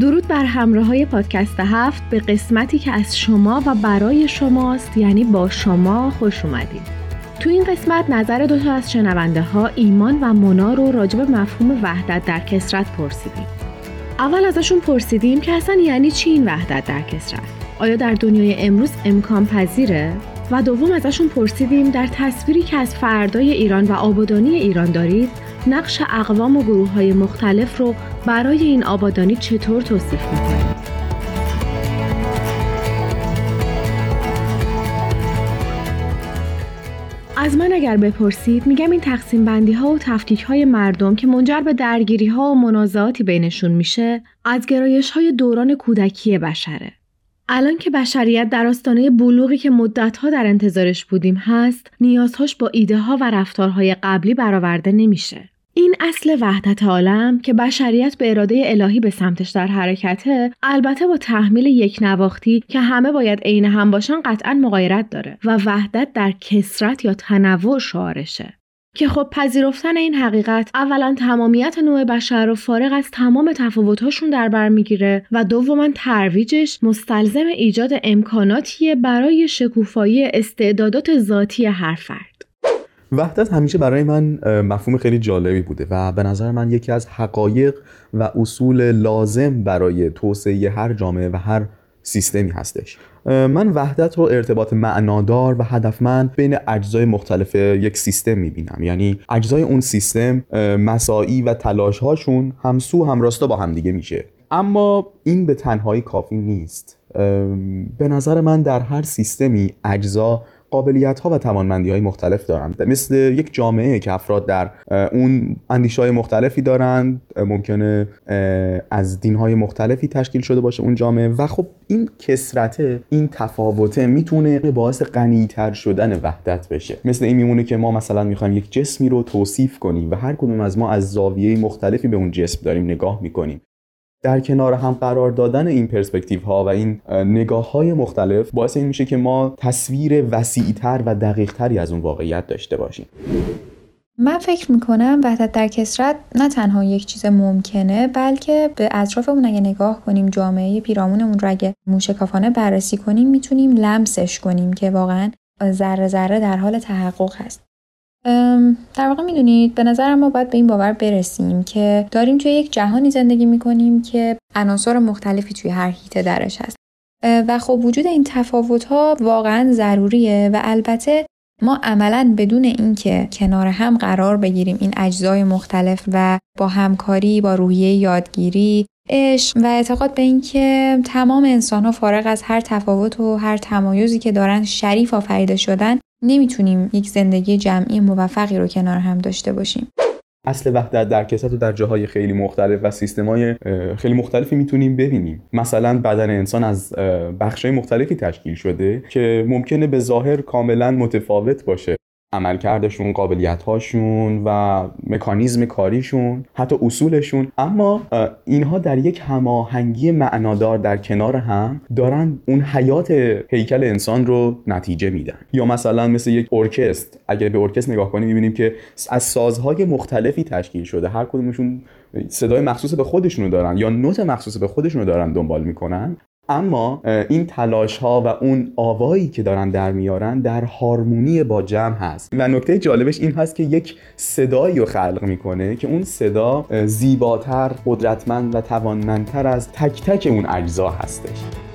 درود بر همراه های پادکست هفت به قسمتی که از شما و برای شماست یعنی با شما خوش اومدید. تو این قسمت نظر دوتا از شنونده ها ایمان و مونا رو راجع به مفهوم وحدت در کسرت پرسیدیم. اول ازشون پرسیدیم که اصلا یعنی چی این وحدت در کسرت؟ آیا در دنیای امروز امکان پذیره؟ و دوم ازشون پرسیدیم در تصویری که از فردای ایران و آبادانی ایران دارید نقش اقوام و گروه های مختلف رو برای این آبادانی چطور توصیف می‌کنید؟ از من اگر بپرسید میگم این تقسیم بندی ها و تفکیک های مردم که منجر به درگیری ها و منازعاتی بینشون میشه از گرایش های دوران کودکی بشره الان که بشریت در آستانه بلوغی که مدتها در انتظارش بودیم هست نیازهاش با ایده ها و رفتارهای قبلی برآورده نمیشه این اصل وحدت عالم که بشریت به اراده الهی به سمتش در حرکته البته با تحمیل یک نواختی که همه باید عین هم باشن قطعا مقایرت داره و وحدت در کسرت یا تنوع شعارشه. که خب پذیرفتن این حقیقت اولا تمامیت نوع بشر رو فارغ از تمام تفاوتهاشون در بر می‌گیره و دوما ترویجش مستلزم ایجاد امکاناتیه برای شکوفایی استعدادات ذاتی هر فرد. وحدت همیشه برای من مفهوم خیلی جالبی بوده و به نظر من یکی از حقایق و اصول لازم برای توسعه هر جامعه و هر سیستمی هستش. من وحدت رو ارتباط معنادار و هدفمند بین اجزای مختلف یک سیستم می‌بینم. یعنی اجزای اون سیستم مساعی و تلاش هاشون همسو همراستا با همدیگه میشه. اما این به تنهایی کافی نیست. به نظر من در هر سیستمی اجزا قابلیت ها و توانمندی های مختلف دارند. مثل یک جامعه که افراد در اون اندیش های مختلفی دارند ممکنه از دین های مختلفی تشکیل شده باشه اون جامعه. و خب این کسرته این تفاوته می‌تونه باعث غنیتر شدن وحدت بشه. مثل این میمونه که ما مثلا می‌خوایم یک جسمی رو توصیف کنیم و هر کدوم از ما از زاویه مختلفی به اون جسم داریم نگاه می‌کنیم. در کنار هم قرار دادن این پرسپکتیو ها و این نگاه های مختلف باعث این میشه که ما تصویر وسیعتر و دقیق تری از اون واقعیت داشته باشیم. من فکر می‌کنم وحدت در کسرت نه تنها یک چیز ممکنه بلکه به اطرافمون اگه نگاه کنیم جامعه پیرامونمون رو اگه موشکافانه بررسی کنیم می‌تونیم لمسش کنیم که واقعا ذره ذره در حال تحقق هست. در واقع می‌دونید به نظر ما باید به این باور برسیم که داریم توی یک جهانی زندگی می‌کنیم که عناصر مختلفی توی هر هیته درش هست. و خب وجود این تفاوت ها واقعا ضروریه و البته ما عملا بدون اینکه کنار هم قرار بگیریم این اجزای مختلف و با همکاری با روحیه یادگیری عشق و اعتقاد به اینکه تمام انسان ها فارغ از هر تفاوت و هر تمایزی که دارن شریف آفریده شدن نمی‌تونیم یک زندگی جمعی موفقی رو کنار هم داشته باشیم. اصل وحدت در کسات و در جاهای خیلی مختلف و سیستمای خیلی مختلفی می‌تونیم ببینیم. مثلا بدن انسان از بخشای مختلفی تشکیل شده که ممکنه به ظاهر کاملا متفاوت باشه. عملکردشون قابلیت هاشون و مکانیزم کاریشون حتی اصولشون. اما اینها در یک هماهنگی معنادار در کنار هم دارن اون حیات هیکل انسان رو نتیجه میدن. یا مثلا مثل یک ارکست. اگر به ارکست نگاه کنیم می‌بینیم که از سازهای مختلفی تشکیل شده. هر کدومشون صدای مخصوص به خودشونو دارن یا نوت مخصوص به خودشونو دارن دنبال می‌کنن. اما این تلاش ها و اون آوایی که دارن در میارن در هارمونی با جمع هست. و نکته جالبش این هست که یک صدایی رو خلق می‌کنه که اون صدا زیباتر قدرتمند و توانمندتر از تک تک اون اجزا هستش.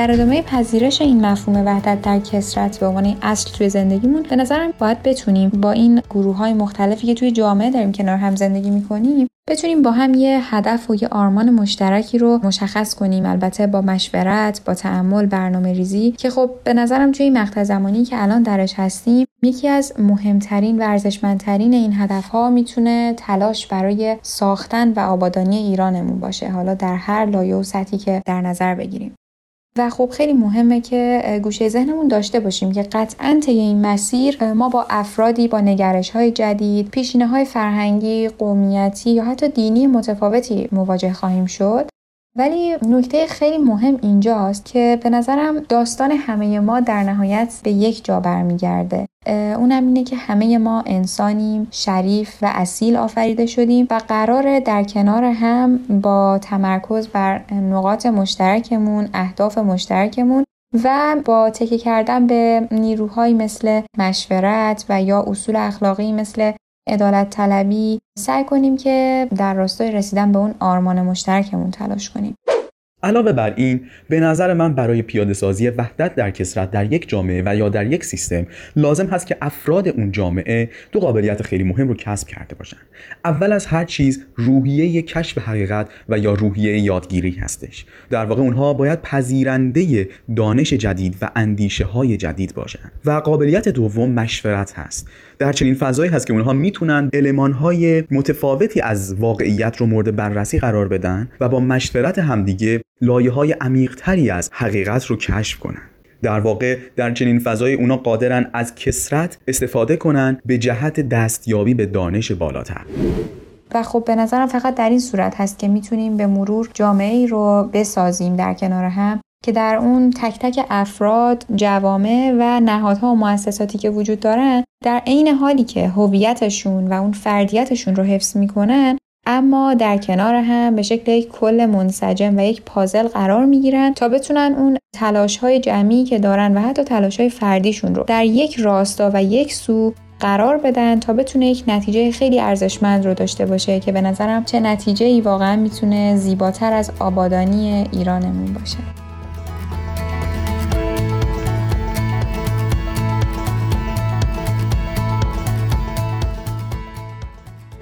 در ادامه پذیرش این مفهوم وحدت در کسرت به عنوان اصل توی زندگیمون به نظرم باید بتونیم با این گروه های مختلفی که توی جامعه داریم کنار هم زندگی می‌کنیم بتونیم با هم یه هدف و یه آرمان مشترکی رو مشخص کنیم. البته با مشورت با تعمل برنامه ریزی که خب به نظرم توی این مقطع زمانی که الان درش هستیم یکی از مهمترین و ارزشمندترین این هدف ها می‌تونه تلاش برای ساختن و آبادانی ایرانمون باشه. حالا در هر لایه و سطحی که در نظر بگیریم. و خب خیلی مهمه که گوشه ذهنمون داشته باشیم که قطعا طی این مسیر ما با افرادی با نگرش های جدید، پیشینه های فرهنگی، قومیتی یا حتی دینی متفاوتی مواجه خواهیم شد. ولی نکته خیلی مهم اینجاست که به نظرم داستان همه ما در نهایت به یک جا برمیگرده. اونم اینه که همه ما انسانیم شریف و اصیل آفریده شدیم و قرار در کنار هم با تمرکز بر نقاط مشترکمون اهداف مشترکمون و با تکه کردن به نیروهایی مثل مشورت و یا اصول اخلاقی مثل عدالت طلبی سعی کنیم که در راستای رسیدن به اون آرمان مشترکمون تلاش کنیم. علاوه بر این به نظر من برای پیاده سازی وحدت در کسرت در یک جامعه و یا در یک سیستم لازم هست که افراد اون جامعه دو قابلیت خیلی مهم رو کسب کرده باشن. اول از هر چیز روحیه کشف حقیقت و یا روحیه یادگیری هستش. در واقع اونها باید پذیرنده دانش جدید و اندیشه های جدید باشن. و قابلیت دوم مشورت هست. در چنین فضایی هست که اونها می‌تونن های متفاوتی از واقعیت رو مورد بررسی قرار بدن و با مشورت همدیگه لایه های عمیقتری از حقیقت رو کشف کنن. در واقع در چنین فضای اونا قادرن از کسرت استفاده کنن به جهت دستیابی به دانش بالاتر. و خب به نظرم فقط در این صورت هست که می‌تونیم به مرور جامعه ای رو بسازیم در کنار هم که در اون تک تک افراد، جوامع و نهادها و مؤسساتی که وجود دارن در عین حالی که هویتشون و اون فردیتشون رو حفظ می‌کنن اما در کنار هم به شکل یک کل منسجم و یک پازل قرار می‌گیرن تا بتونن اون تلاش های جمعی که دارن و حتی تلاش های فردیشون رو در یک راستا و یک سو قرار بدن تا بتونه یک نتیجه خیلی ارزشمند رو داشته باشه که به نظرم چه نتیجه ای واقعا می‌تونه زیباتر از آبادانی ایرانمون باشه.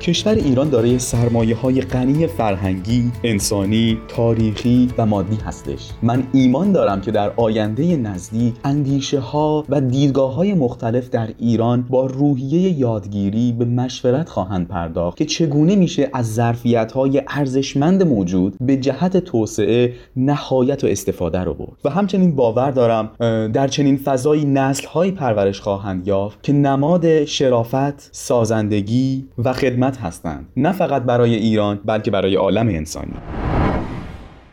کشور ایران دارای سرمایه های غنی فرهنگی، انسانی، تاریخی و مادی هستش. من ایمان دارم که در آینده نزدیک اندیشه ها و دیدگاه های مختلف در ایران با روحیه یادگیری به مشورت خواهند پرداخت که چگونه میشه از ظرفیت های ارزشمند موجود به جهت توسعه نهایت و استفاده رو برد و همچنین باور دارم در چنین فضایی نسل های پرورش خواهند یافت که نماد شرافت، سازندگی و خدمت هستند. نه فقط برای ایران بلکه برای عالم انسانی.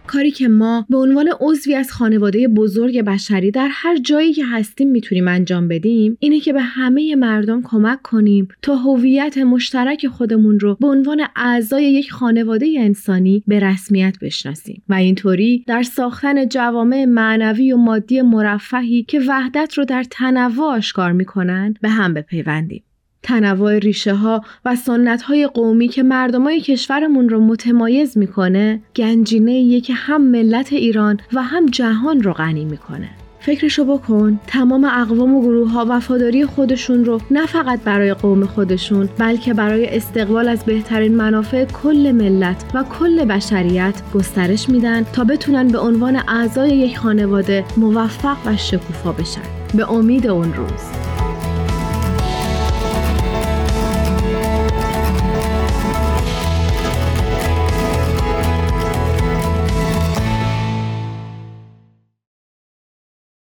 کاری که ما به عنوان عضوی از خانواده بزرگ بشری در هر جایی که هستیم می‌تونیم انجام بدیم اینه که به همه مردم کمک کنیم تا هویت مشترک خودمون رو به عنوان اعضای یک خانواده انسانی به رسمیت بشناسیم. و اینطوری در ساختن جوامع معنوی و مادی مرفهی که وحدت رو در تنوع آشکار می‌کنن به هم بپیوندیم. تنوع ریشه ها و سنت های قومی که مردمای کشورمون رو متمایز می‌کنه گنجینه که هم ملت ایران و هم جهان رو غنی می‌کنه. فکرشو بکن تمام اقوام و گروه ها وفاداری خودشون رو نه فقط برای قوم خودشون بلکه برای استقبال از بهترین منافع کل ملت و کل بشریت گسترش میدن تا بتونن به عنوان اعضای یک خانواده موفق و شکوفا بشن. به امید اون روز.